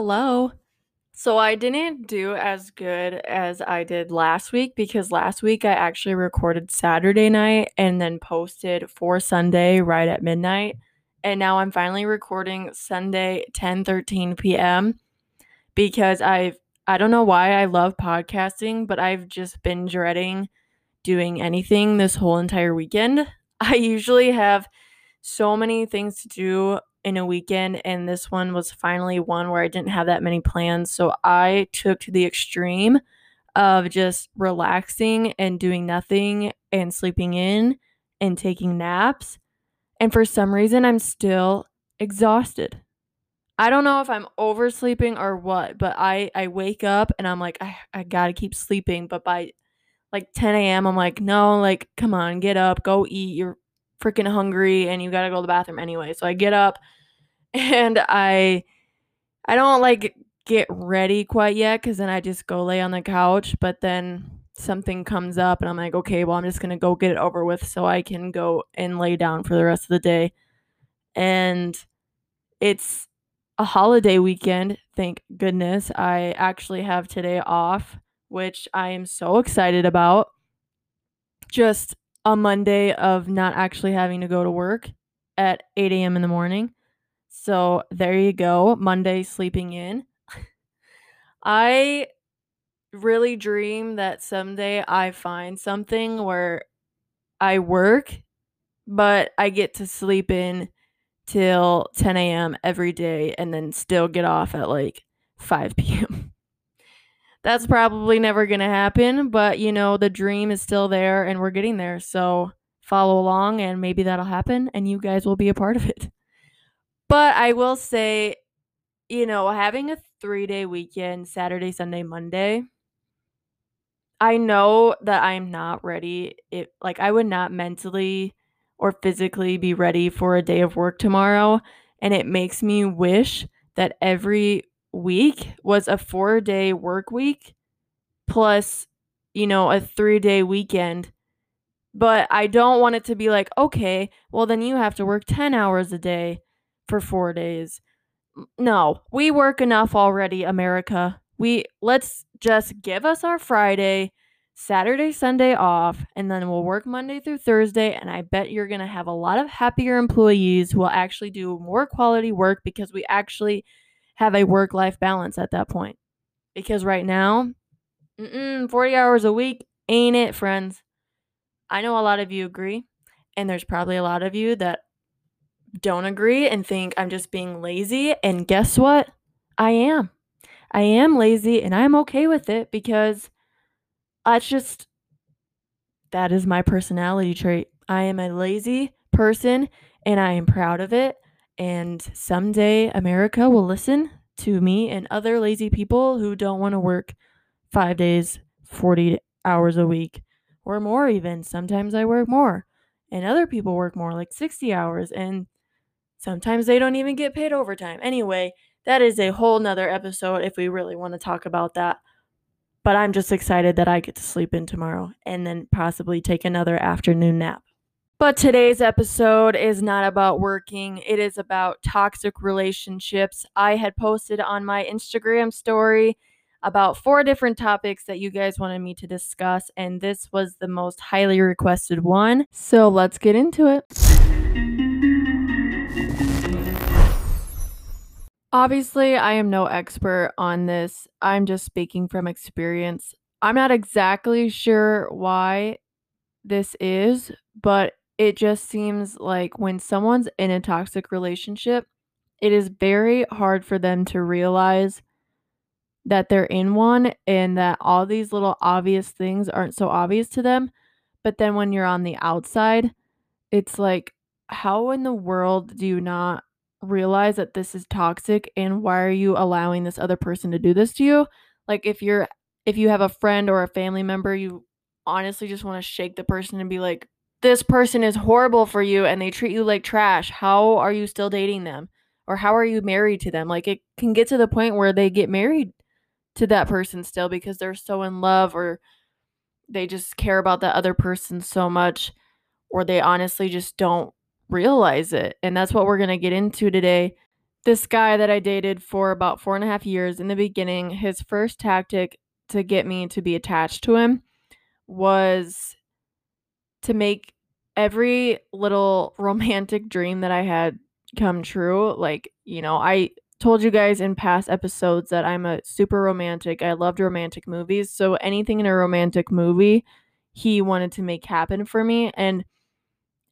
Hello. So I didn't do as good as I did last week because last week I actually recorded Saturday night and then posted for Sunday right at midnight. And now I'm finally recording Sunday 10:13 p.m. because I've I don't know why I love podcasting, but I've just been dreading doing anything this whole entire weekend. I usually have so many things to do in a weekend, and this one was finally one where I didn't have that many plans. So I took to the extreme of just relaxing and doing nothing and sleeping in and taking naps. And for some reason, I'm still exhausted. I don't know if I'm oversleeping or what, but I, I wake up and I'm like, I, I gotta keep sleeping. But by like 10 a.m., I'm like, no, like, come on, get up, go eat. You're freaking hungry and you gotta go to the bathroom anyway. So I get up and I I don't like get ready quite yet because then I just go lay on the couch. But then something comes up and I'm like, okay, well, I'm just gonna go get it over with so I can go and lay down for the rest of the day. And it's a holiday weekend, thank goodness. I actually have today off, which I am so excited about. Just a Monday of not actually having to go to work at 8 a.m. in the morning. So there you go. Monday sleeping in. I really dream that someday I find something where I work, but I get to sleep in till 10 a.m. every day and then still get off at like 5 p.m. That's probably never going to happen, but you know, the dream is still there and we're getting there. So follow along and maybe that'll happen and you guys will be a part of it. But I will say, you know, having a three day weekend, Saturday, Sunday, Monday, I know that I'm not ready. It like I would not mentally or physically be ready for a day of work tomorrow. And it makes me wish that every week was a four day work week plus, you know, a three day weekend. But I don't want it to be like, okay, well, then you have to work 10 hours a day for four days. No, we work enough already, America. We let's just give us our Friday, Saturday, Sunday off, and then we'll work Monday through Thursday. And I bet you're to have a lot of happier employees who will actually do more quality work because we actually have a work life balance at that point. Because right now, 40 hours a week ain't it, friends. I know a lot of you agree, and there's probably a lot of you that don't agree and think I'm just being lazy. And guess what? I am. I am lazy and I'm okay with it because that's just, that is my personality trait. I am a lazy person and I am proud of it. And someday America will listen to me and other lazy people who don't want to work five days, 40 hours a week or more, even. Sometimes I work more and other people work more, like 60 hours. And Sometimes they don't even get paid overtime. Anyway, that is a whole nother episode if we really want to talk about that. But I'm just excited that I get to sleep in tomorrow and then possibly take another afternoon nap. But today's episode is not about working, it is about toxic relationships. I had posted on my Instagram story about four different topics that you guys wanted me to discuss, and this was the most highly requested one. So let's get into it. Obviously, I am no expert on this. I'm just speaking from experience. I'm not exactly sure why this is, but it just seems like when someone's in a toxic relationship, it is very hard for them to realize that they're in one and that all these little obvious things aren't so obvious to them. But then when you're on the outside, it's like, how in the world do you not realize that this is toxic and why are you allowing this other person to do this to you? Like if you're if you have a friend or a family member, you honestly just want to shake the person and be like, this person is horrible for you and they treat you like trash. How are you still dating them? Or how are you married to them? Like it can get to the point where they get married to that person still because they're so in love or they just care about that other person so much or they honestly just don't realize it. And that's what we're going to get into today. this guy that I dated for about four and a half years in the beginning, his first tactic to get me to be attached to him was to make every little romantic dream that I had come true. Like, you know, I told you guys in past episodes that I'm a super romantic. I loved romantic movies. So anything in a romantic movie, he wanted to make happen for me. And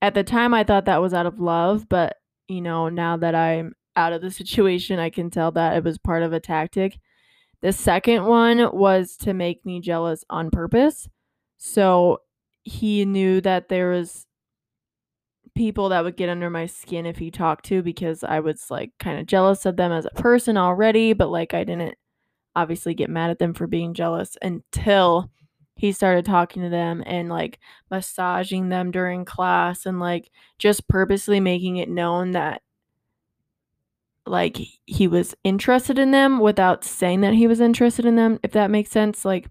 at the time, I thought that was out of love. But, you know, now that I'm out of the situation, I can tell that it was part of a tactic. The second one was to make me jealous on purpose. So he knew that there was people that would get under my skin if he talked to because I was like kind of jealous of them as a person already, but like I didn't obviously get mad at them for being jealous until he started talking to them and like massaging them during class and like just purposely making it known that like he was interested in them without saying that he was interested in them if that makes sense. Like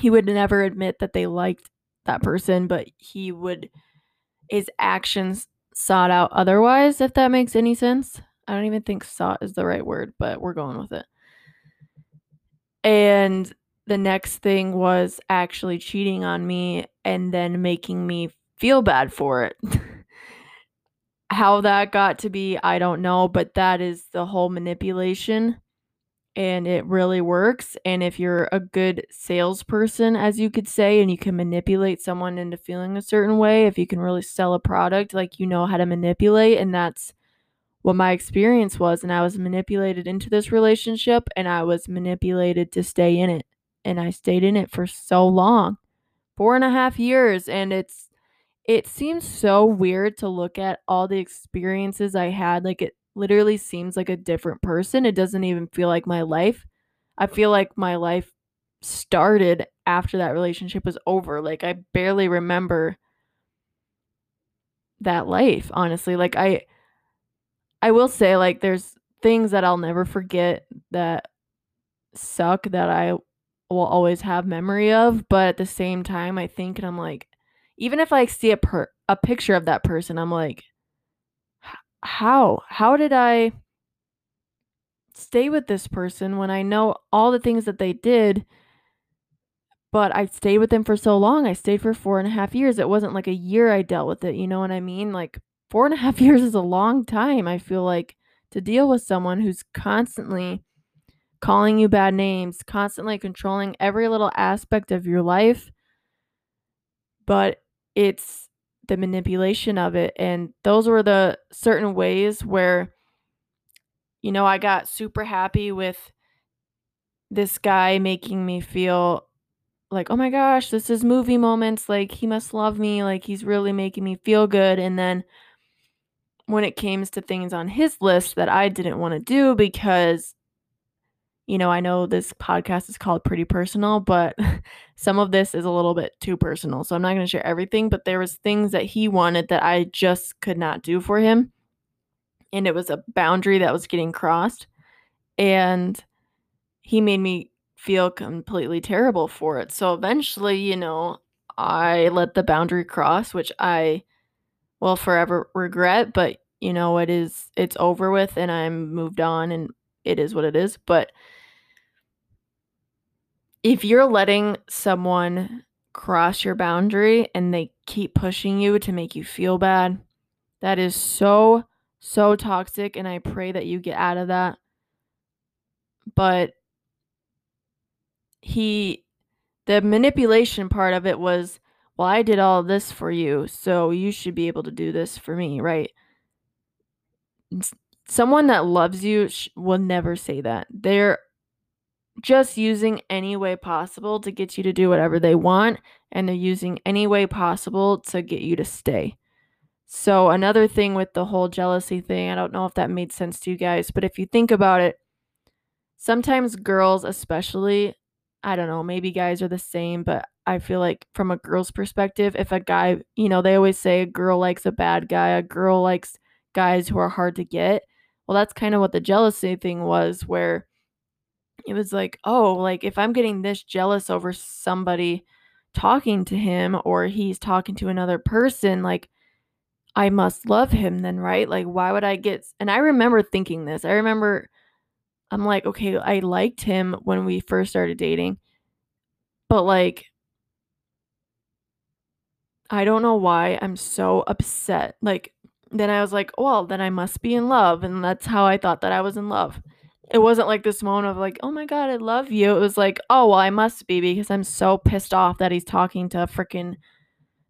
he would never admit that they liked that person but he would his actions sought out otherwise if that makes any sense. I don't even think sought is the right word but we're going with it. And the next thing was actually cheating on me and then making me feel bad for it how that got to be i don't know but that is the whole manipulation and it really works. And if you're a good salesperson, as you could say, and you can manipulate someone into feeling a certain way, if you can really sell a product, like you know how to manipulate, and that's what my experience was. And I was manipulated into this relationship, and I was manipulated to stay in it. And I stayed in it for so long four and a half years. And it's, it seems so weird to look at all the experiences I had. Like it literally seems like a different person. It doesn't even feel like my life. I feel like my life started after that relationship was over. Like I barely remember that life, honestly. Like I I will say like there's things that I'll never forget that suck that I will always have memory of, but at the same time I think and I'm like even if I see a per- a picture of that person, I'm like how? How did I stay with this person when I know all the things that they did? But I stayed with them for so long. I stayed for four and a half years. It wasn't like a year I dealt with it. You know what I mean? Like four and a half years is a long time. I feel like to deal with someone who's constantly calling you bad names, constantly controlling every little aspect of your life. But it's the manipulation of it. And those were the certain ways where, you know, I got super happy with this guy making me feel like, oh my gosh, this is movie moments. Like, he must love me. Like, he's really making me feel good. And then when it came to things on his list that I didn't want to do because you know, I know this podcast is called Pretty Personal, but some of this is a little bit too personal. So I'm not going to share everything, but there was things that he wanted that I just could not do for him. And it was a boundary that was getting crossed. And he made me feel completely terrible for it. So eventually, you know, I let the boundary cross, which I will forever regret, but you know, it is it's over with and I'm moved on and it is what it is. But if you're letting someone cross your boundary and they keep pushing you to make you feel bad, that is so, so toxic. And I pray that you get out of that. But he, the manipulation part of it was, well, I did all this for you, so you should be able to do this for me, right? Someone that loves you will never say that. They're just using any way possible to get you to do whatever they want, and they're using any way possible to get you to stay. So, another thing with the whole jealousy thing, I don't know if that made sense to you guys, but if you think about it, sometimes girls, especially, I don't know, maybe guys are the same, but I feel like from a girl's perspective, if a guy, you know, they always say a girl likes a bad guy, a girl likes guys who are hard to get. Well, that's kind of what the jealousy thing was, where it was like, oh, like if I'm getting this jealous over somebody talking to him or he's talking to another person, like I must love him then, right? Like, why would I get. And I remember thinking this. I remember I'm like, okay, I liked him when we first started dating, but like, I don't know why I'm so upset. Like, then I was like, well, then I must be in love. And that's how I thought that I was in love. It wasn't like this moment of like, oh my God, I love you. It was like, oh, well, I must be because I'm so pissed off that he's talking to freaking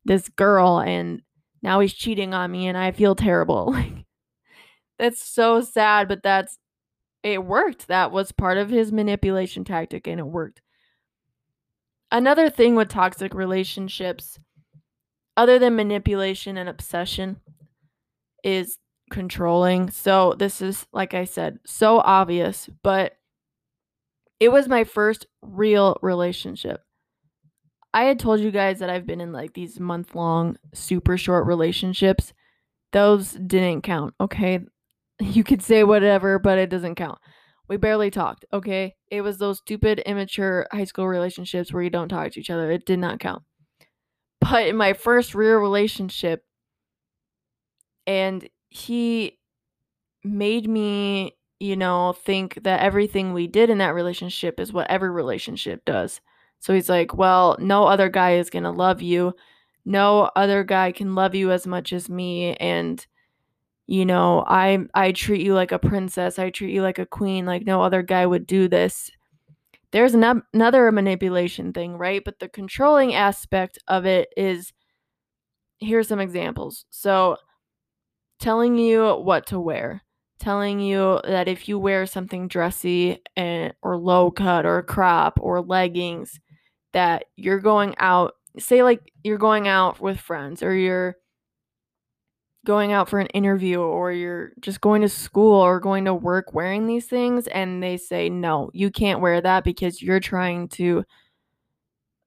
this girl and now he's cheating on me and I feel terrible. Like, that's so sad, but that's it worked. That was part of his manipulation tactic and it worked. Another thing with toxic relationships, other than manipulation and obsession, is controlling. So, this is, like I said, so obvious, but it was my first real relationship. I had told you guys that I've been in like these month long, super short relationships. Those didn't count, okay? You could say whatever, but it doesn't count. We barely talked, okay? It was those stupid, immature high school relationships where you don't talk to each other. It did not count. But in my first real relationship, and he made me, you know, think that everything we did in that relationship is what every relationship does. So he's like, well, no other guy is going to love you. No other guy can love you as much as me. And, you know, I, I treat you like a princess. I treat you like a queen. Like no other guy would do this. There's an, another manipulation thing, right? But the controlling aspect of it is here's some examples. So, telling you what to wear, telling you that if you wear something dressy and or low cut or crop or leggings, that you're going out, say like you're going out with friends or you're going out for an interview or you're just going to school or going to work wearing these things and they say no, you can't wear that because you're trying to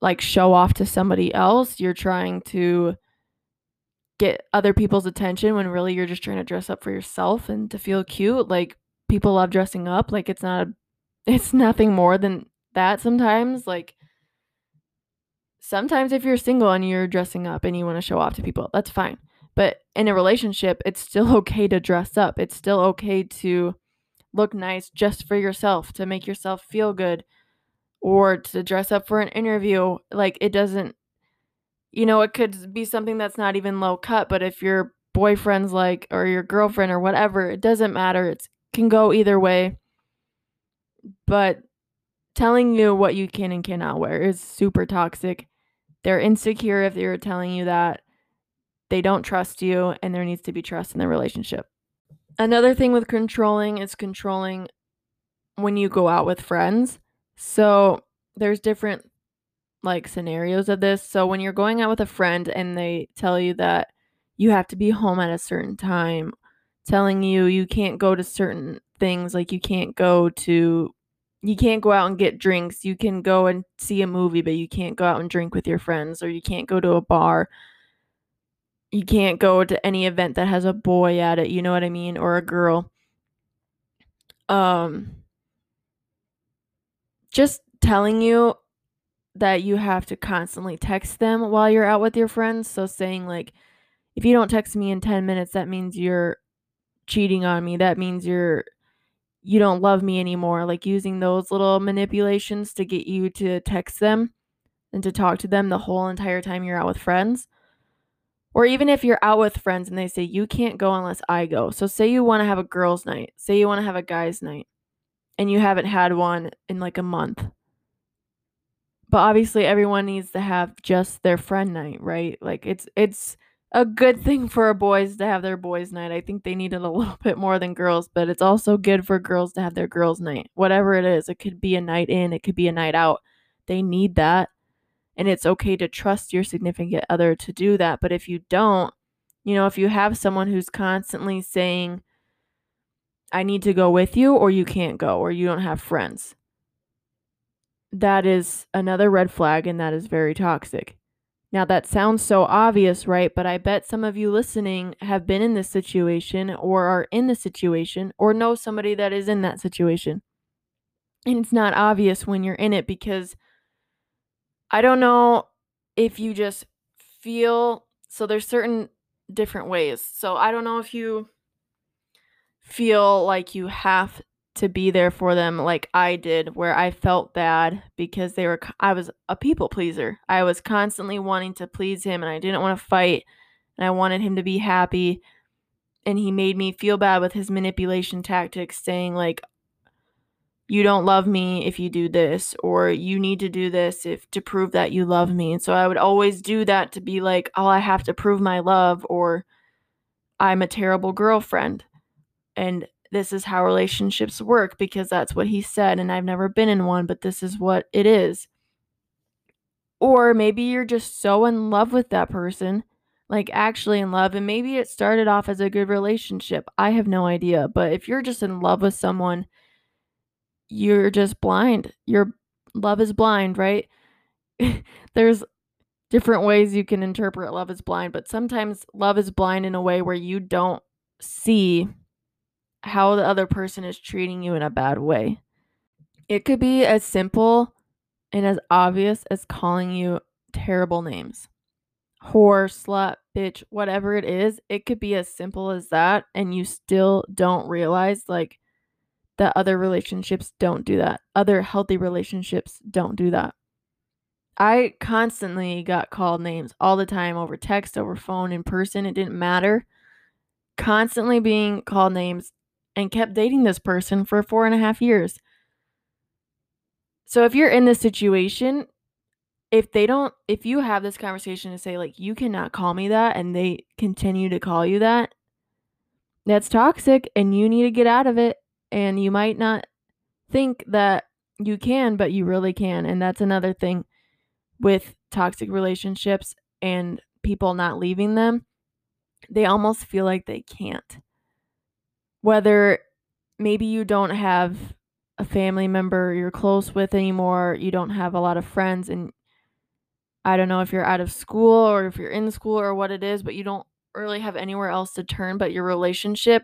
like show off to somebody else. You're trying to get other people's attention when really you're just trying to dress up for yourself and to feel cute. Like people love dressing up. Like it's not a, it's nothing more than that sometimes. Like sometimes if you're single and you're dressing up and you want to show off to people, that's fine. But in a relationship, it's still okay to dress up. It's still okay to look nice just for yourself, to make yourself feel good or to dress up for an interview. Like it doesn't you know, it could be something that's not even low cut, but if your boyfriend's like or your girlfriend or whatever, it doesn't matter. It can go either way. But telling you what you can and cannot wear is super toxic. They're insecure if they're telling you that. They don't trust you, and there needs to be trust in the relationship. Another thing with controlling is controlling when you go out with friends. So there's different like scenarios of this. So when you're going out with a friend and they tell you that you have to be home at a certain time, telling you you can't go to certain things, like you can't go to you can't go out and get drinks. You can go and see a movie, but you can't go out and drink with your friends or you can't go to a bar. You can't go to any event that has a boy at it, you know what I mean, or a girl. Um just telling you that you have to constantly text them while you're out with your friends. So saying like if you don't text me in 10 minutes, that means you're cheating on me. That means you're you don't love me anymore. Like using those little manipulations to get you to text them and to talk to them the whole entire time you're out with friends. Or even if you're out with friends and they say you can't go unless I go. So say you want to have a girls' night, say you want to have a guys' night and you haven't had one in like a month but obviously everyone needs to have just their friend night, right? Like it's it's a good thing for boys to have their boys night. I think they need it a little bit more than girls, but it's also good for girls to have their girls night. Whatever it is, it could be a night in, it could be a night out. They need that. And it's okay to trust your significant other to do that, but if you don't, you know, if you have someone who's constantly saying I need to go with you or you can't go or you don't have friends that is another red flag and that is very toxic. Now, that sounds so obvious, right? But I bet some of you listening have been in this situation or are in the situation or know somebody that is in that situation. And it's not obvious when you're in it because I don't know if you just feel so there's certain different ways. So I don't know if you feel like you have to be there for them like I did where I felt bad because they were I was a people pleaser. I was constantly wanting to please him and I didn't want to fight and I wanted him to be happy and he made me feel bad with his manipulation tactics saying like you don't love me if you do this or you need to do this if to prove that you love me and so i would always do that to be like oh i have to prove my love or i'm a terrible girlfriend and this is how relationships work because that's what he said and i've never been in one but this is what it is or maybe you're just so in love with that person like actually in love and maybe it started off as a good relationship i have no idea but if you're just in love with someone you're just blind. Your love is blind, right? There's different ways you can interpret love is blind, but sometimes love is blind in a way where you don't see how the other person is treating you in a bad way. It could be as simple and as obvious as calling you terrible names whore, slut, bitch, whatever it is. It could be as simple as that, and you still don't realize, like, that other relationships don't do that. Other healthy relationships don't do that. I constantly got called names all the time over text, over phone, in person. It didn't matter. Constantly being called names and kept dating this person for four and a half years. So if you're in this situation, if they don't, if you have this conversation to say, like, you cannot call me that, and they continue to call you that, that's toxic and you need to get out of it and you might not think that you can, but you really can. And that's another thing with toxic relationships and people not leaving them. They almost feel like they can't. Whether maybe you don't have a family member you're close with anymore, you don't have a lot of friends, and I don't know if you're out of school or if you're in school or what it is, but you don't really have anywhere else to turn but your relationship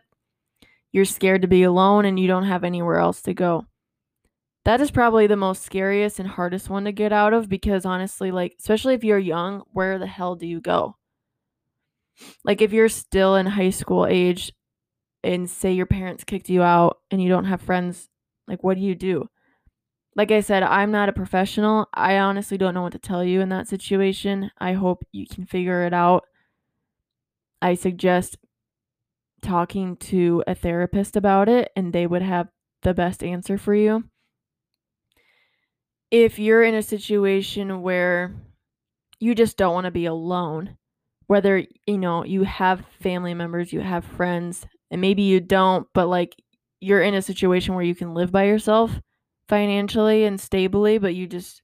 you're scared to be alone and you don't have anywhere else to go. That is probably the most scariest and hardest one to get out of because honestly, like, especially if you're young, where the hell do you go? Like, if you're still in high school age and say your parents kicked you out and you don't have friends, like, what do you do? Like I said, I'm not a professional. I honestly don't know what to tell you in that situation. I hope you can figure it out. I suggest talking to a therapist about it and they would have the best answer for you. If you're in a situation where you just don't want to be alone, whether you know you have family members, you have friends, and maybe you don't, but like you're in a situation where you can live by yourself financially and stably, but you just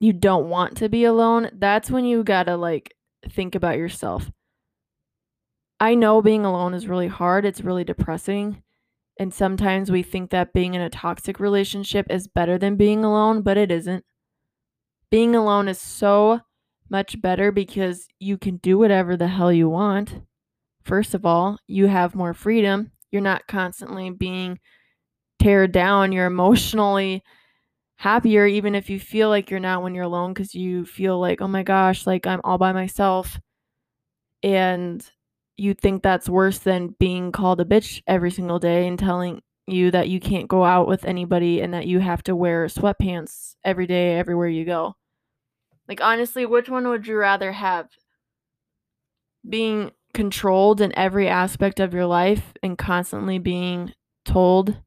you don't want to be alone, that's when you got to like think about yourself. I know being alone is really hard, it's really depressing. And sometimes we think that being in a toxic relationship is better than being alone, but it isn't. Being alone is so much better because you can do whatever the hell you want. First of all, you have more freedom. You're not constantly being teared down. You're emotionally happier, even if you feel like you're not when you're alone, because you feel like, oh my gosh, like I'm all by myself. And you think that's worse than being called a bitch every single day and telling you that you can't go out with anybody and that you have to wear sweatpants every day everywhere you go. Like honestly, which one would you rather have? Being controlled in every aspect of your life and constantly being told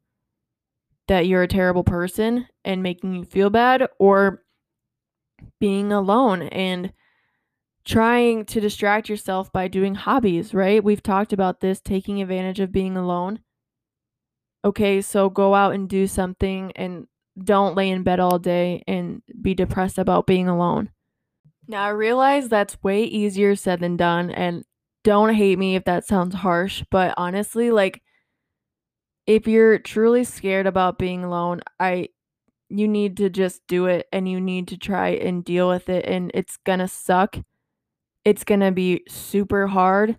that you're a terrible person and making you feel bad or being alone and trying to distract yourself by doing hobbies, right? We've talked about this taking advantage of being alone. Okay, so go out and do something and don't lay in bed all day and be depressed about being alone. Now, I realize that's way easier said than done, and don't hate me if that sounds harsh, but honestly, like, if you're truly scared about being alone, I you need to just do it and you need to try and deal with it and it's gonna suck it's going to be super hard,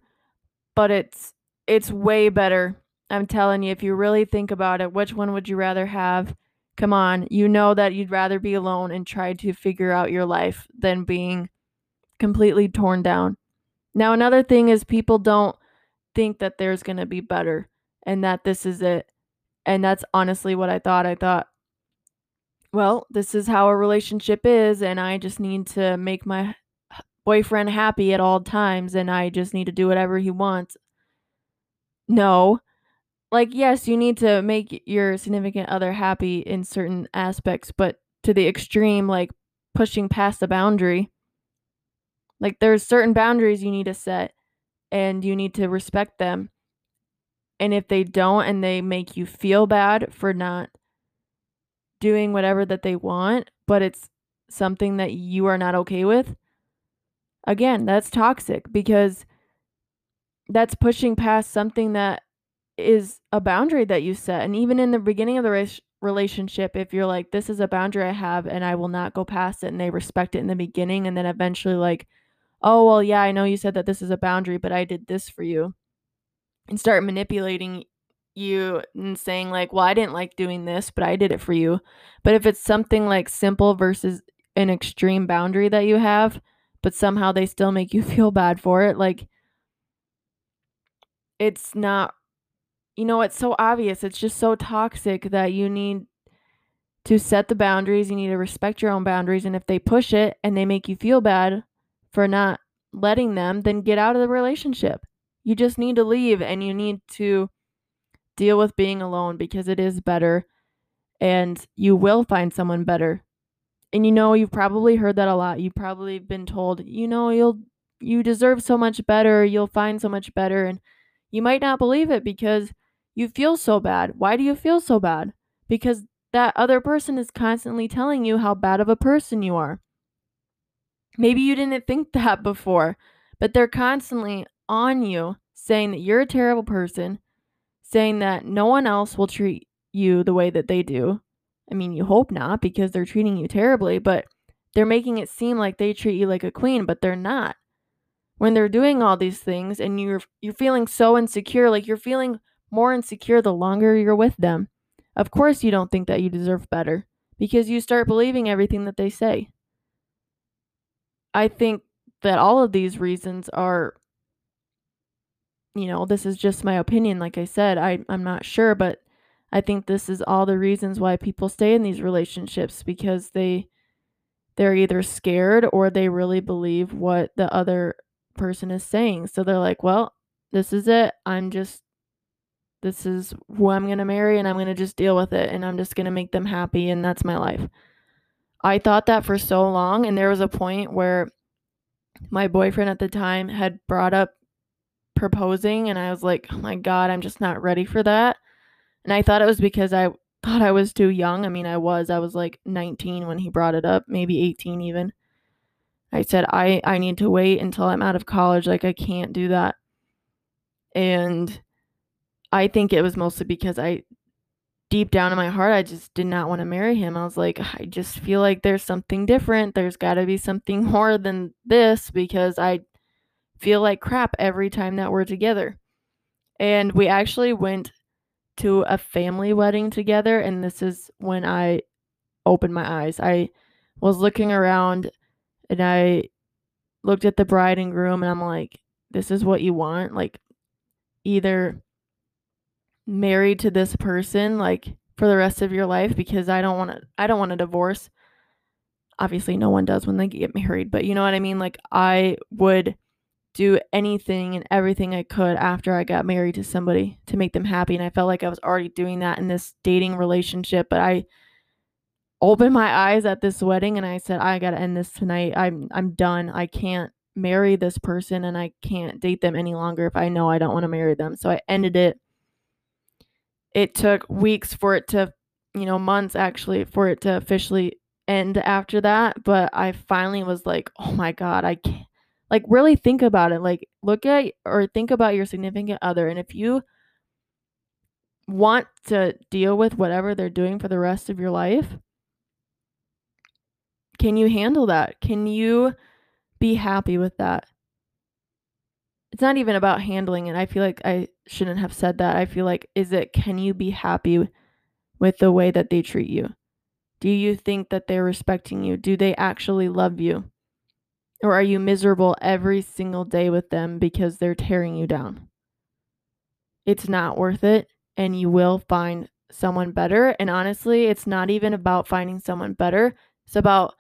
but it's it's way better. I'm telling you if you really think about it, which one would you rather have? Come on, you know that you'd rather be alone and try to figure out your life than being completely torn down. Now, another thing is people don't think that there's going to be better and that this is it. And that's honestly what I thought. I thought, well, this is how a relationship is, and I just need to make my boyfriend happy at all times, and I just need to do whatever he wants. No. Like, yes, you need to make your significant other happy in certain aspects, but to the extreme, like pushing past the boundary. Like, there's certain boundaries you need to set, and you need to respect them. And if they don't, and they make you feel bad for not doing whatever that they want, but it's something that you are not okay with, again, that's toxic because that's pushing past something that is a boundary that you set. And even in the beginning of the re- relationship, if you're like, this is a boundary I have and I will not go past it, and they respect it in the beginning, and then eventually, like, oh, well, yeah, I know you said that this is a boundary, but I did this for you, and start manipulating you and saying, like, well, I didn't like doing this, but I did it for you. But if it's something like simple versus an extreme boundary that you have, but somehow they still make you feel bad for it, like, it's not you know it's so obvious it's just so toxic that you need to set the boundaries you need to respect your own boundaries and if they push it and they make you feel bad for not letting them then get out of the relationship you just need to leave and you need to deal with being alone because it is better and you will find someone better and you know you've probably heard that a lot you've probably been told you know you'll you deserve so much better you'll find so much better and you might not believe it because you feel so bad. Why do you feel so bad? Because that other person is constantly telling you how bad of a person you are. Maybe you didn't think that before, but they're constantly on you saying that you're a terrible person, saying that no one else will treat you the way that they do. I mean, you hope not because they're treating you terribly, but they're making it seem like they treat you like a queen, but they're not when they're doing all these things and you're you're feeling so insecure, like you're feeling more insecure the longer you're with them. Of course you don't think that you deserve better because you start believing everything that they say. I think that all of these reasons are you know, this is just my opinion like I said. I I'm not sure, but I think this is all the reasons why people stay in these relationships because they they're either scared or they really believe what the other person is saying. So they're like, well, this is it. I'm just, this is who I'm going to marry and I'm going to just deal with it and I'm just going to make them happy and that's my life. I thought that for so long. And there was a point where my boyfriend at the time had brought up proposing and I was like, oh my God, I'm just not ready for that. And I thought it was because I thought I was too young. I mean, I was. I was like 19 when he brought it up, maybe 18 even. I said I I need to wait until I'm out of college like I can't do that. And I think it was mostly because I deep down in my heart I just did not want to marry him. I was like I just feel like there's something different. There's got to be something more than this because I feel like crap every time that we're together. And we actually went to a family wedding together and this is when I opened my eyes. I was looking around and I looked at the bride and groom and I'm like, this is what you want? Like, either married to this person, like, for the rest of your life because I don't want to I don't want a divorce. Obviously no one does when they get married, but you know what I mean? Like I would do anything and everything I could after I got married to somebody to make them happy and I felt like I was already doing that in this dating relationship, but I opened my eyes at this wedding and I said, I gotta end this tonight. I'm I'm done. I can't marry this person and I can't date them any longer if I know I don't want to marry them. So I ended it. It took weeks for it to, you know, months actually for it to officially end after that. But I finally was like, oh my God, I can't like really think about it. Like look at or think about your significant other. And if you want to deal with whatever they're doing for the rest of your life, can you handle that? Can you be happy with that? It's not even about handling it. I feel like I shouldn't have said that. I feel like, is it, can you be happy with the way that they treat you? Do you think that they're respecting you? Do they actually love you? Or are you miserable every single day with them because they're tearing you down? It's not worth it, and you will find someone better. And honestly, it's not even about finding someone better, it's about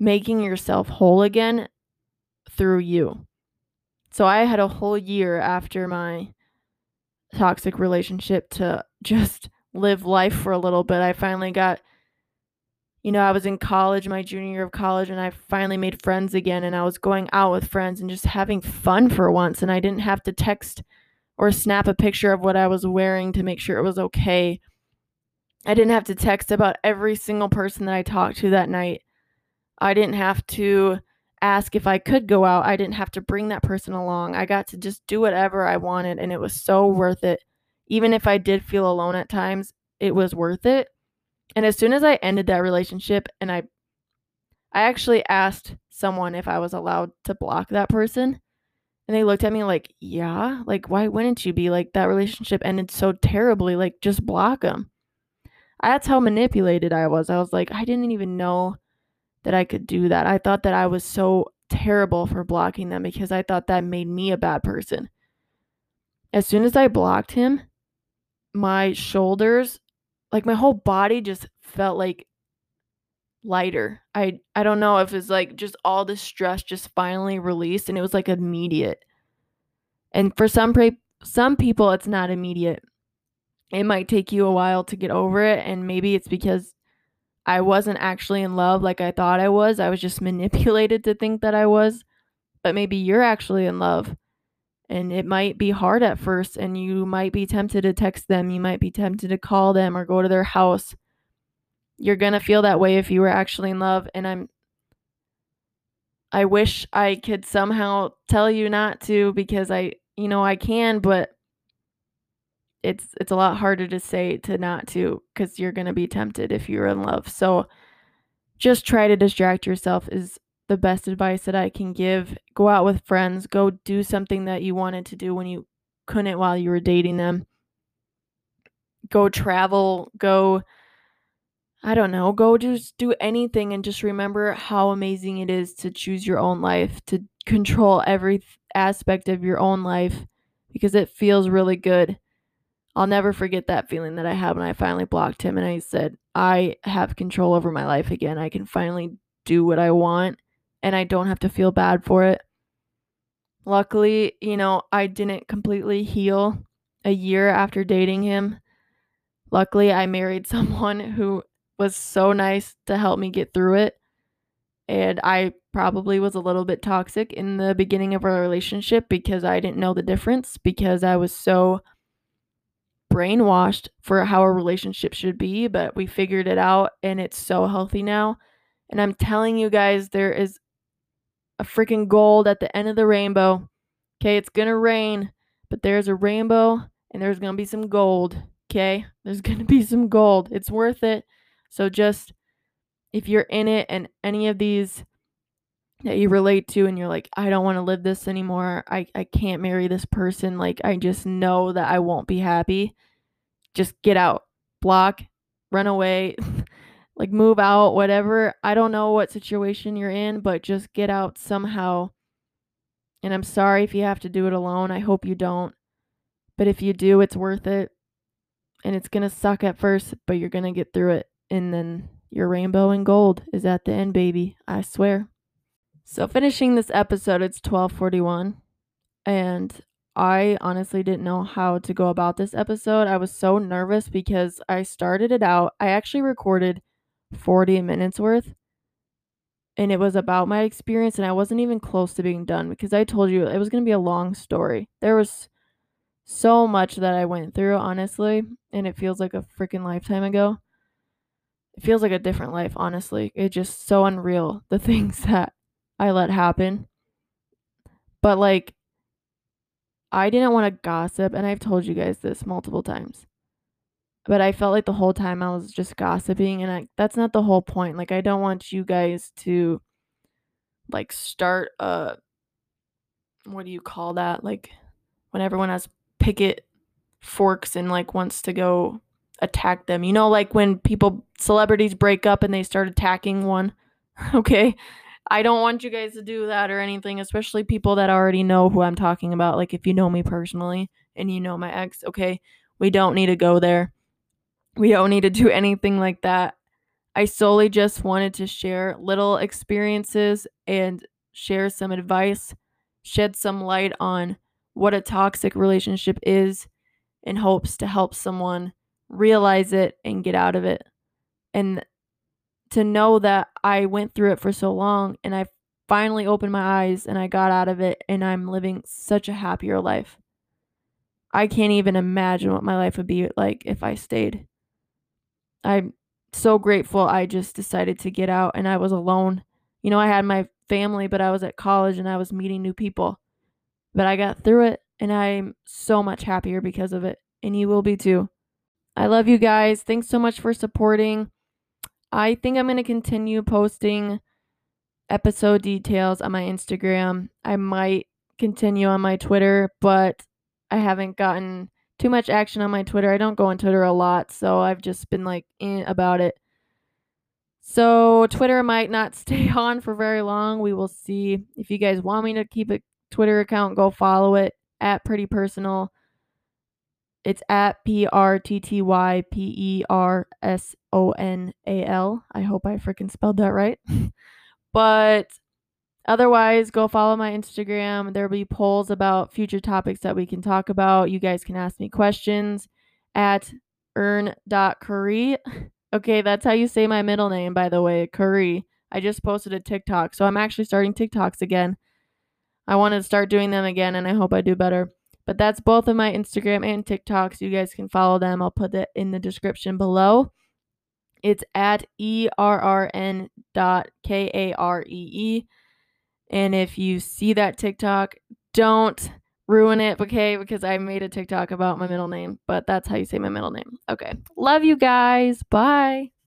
making yourself whole again through you. So I had a whole year after my toxic relationship to just live life for a little bit. I finally got you know, I was in college, my junior year of college, and I finally made friends again. And I was going out with friends and just having fun for once. And I didn't have to text or snap a picture of what I was wearing to make sure it was okay. I didn't have to text about every single person that I talked to that night. I didn't have to ask if I could go out. I didn't have to bring that person along. I got to just do whatever I wanted, and it was so worth it. Even if I did feel alone at times, it was worth it and as soon as I ended that relationship and I I actually asked someone if I was allowed to block that person. And they looked at me like, "Yeah, like why wouldn't you be like that relationship ended so terribly, like just block them." That's how manipulated I was. I was like, I didn't even know that I could do that. I thought that I was so terrible for blocking them because I thought that made me a bad person. As soon as I blocked him, my shoulders like my whole body just felt like lighter. I I don't know if it's like just all the stress just finally released and it was like immediate. And for some pre- some people it's not immediate. It might take you a while to get over it and maybe it's because I wasn't actually in love like I thought I was. I was just manipulated to think that I was. But maybe you're actually in love and it might be hard at first and you might be tempted to text them you might be tempted to call them or go to their house you're going to feel that way if you were actually in love and i'm i wish i could somehow tell you not to because i you know i can but it's it's a lot harder to say to not to cuz you're to be tempted if you're in love so just try to distract yourself is the best advice that I can give. Go out with friends, go do something that you wanted to do when you couldn't while you were dating them. Go travel, go I don't know, go just do anything and just remember how amazing it is to choose your own life, to control every aspect of your own life because it feels really good. I'll never forget that feeling that I had when I finally blocked him and I said, I have control over my life again. I can finally do what I want and I don't have to feel bad for it. Luckily, you know, I didn't completely heal a year after dating him. Luckily, I married someone who was so nice to help me get through it. And I probably was a little bit toxic in the beginning of our relationship because I didn't know the difference because I was so brainwashed for how a relationship should be, but we figured it out and it's so healthy now. And I'm telling you guys, there is a freaking gold at the end of the rainbow. Okay, it's gonna rain, but there's a rainbow and there's gonna be some gold. Okay, there's gonna be some gold. It's worth it. So just if you're in it and any of these that you relate to and you're like, I don't want to live this anymore. I, I can't marry this person. Like, I just know that I won't be happy. Just get out, block, run away. like move out, whatever. I don't know what situation you're in, but just get out somehow. And I'm sorry if you have to do it alone. I hope you don't. But if you do, it's worth it. And it's going to suck at first, but you're going to get through it. And then your rainbow and gold is at the end, baby. I swear. So finishing this episode, it's 1241. And I honestly didn't know how to go about this episode. I was so nervous because I started it out. I actually recorded 40 minutes worth. And it was about my experience, and I wasn't even close to being done because I told you it was going to be a long story. There was so much that I went through, honestly, and it feels like a freaking lifetime ago. It feels like a different life, honestly. It's just so unreal, the things that I let happen. But, like, I didn't want to gossip, and I've told you guys this multiple times but I felt like the whole time I was just gossiping and I, that's not the whole point. Like I don't want you guys to like start a what do you call that? Like when everyone has picket forks and like wants to go attack them. You know like when people celebrities break up and they start attacking one. okay? I don't want you guys to do that or anything, especially people that already know who I'm talking about. Like if you know me personally and you know my ex, okay, we don't need to go there. We don't need to do anything like that. I solely just wanted to share little experiences and share some advice, shed some light on what a toxic relationship is in hopes to help someone realize it and get out of it. And to know that I went through it for so long and I finally opened my eyes and I got out of it and I'm living such a happier life. I can't even imagine what my life would be like if I stayed. I'm so grateful I just decided to get out and I was alone. You know, I had my family, but I was at college and I was meeting new people. But I got through it and I'm so much happier because of it. And you will be too. I love you guys. Thanks so much for supporting. I think I'm going to continue posting episode details on my Instagram. I might continue on my Twitter, but I haven't gotten too much action on my Twitter. I don't go on Twitter a lot, so I've just been like in about it. So Twitter might not stay on for very long. We will see. If you guys want me to keep a Twitter account, go follow it at Pretty Personal. It's at P R T T Y P E R S O N A L. I hope I freaking spelled that right. but otherwise, go follow my Instagram. There'll be polls about future topics that we can talk about. You guys can ask me questions at errn.karee. Okay, that's how you say my middle name, by the way, Karee. I just posted a TikTok, so I'm actually starting TikToks again. I want to start doing them again, and I hope I do better. But that's both of my Instagram and TikToks. You guys can follow them. I'll put it in the description below. It's at ERRN dot K A R E E. And if you see that TikTok, don't ruin it, okay? Because I made a TikTok about my middle name, but that's how you say my middle name. Okay. Love you guys. Bye.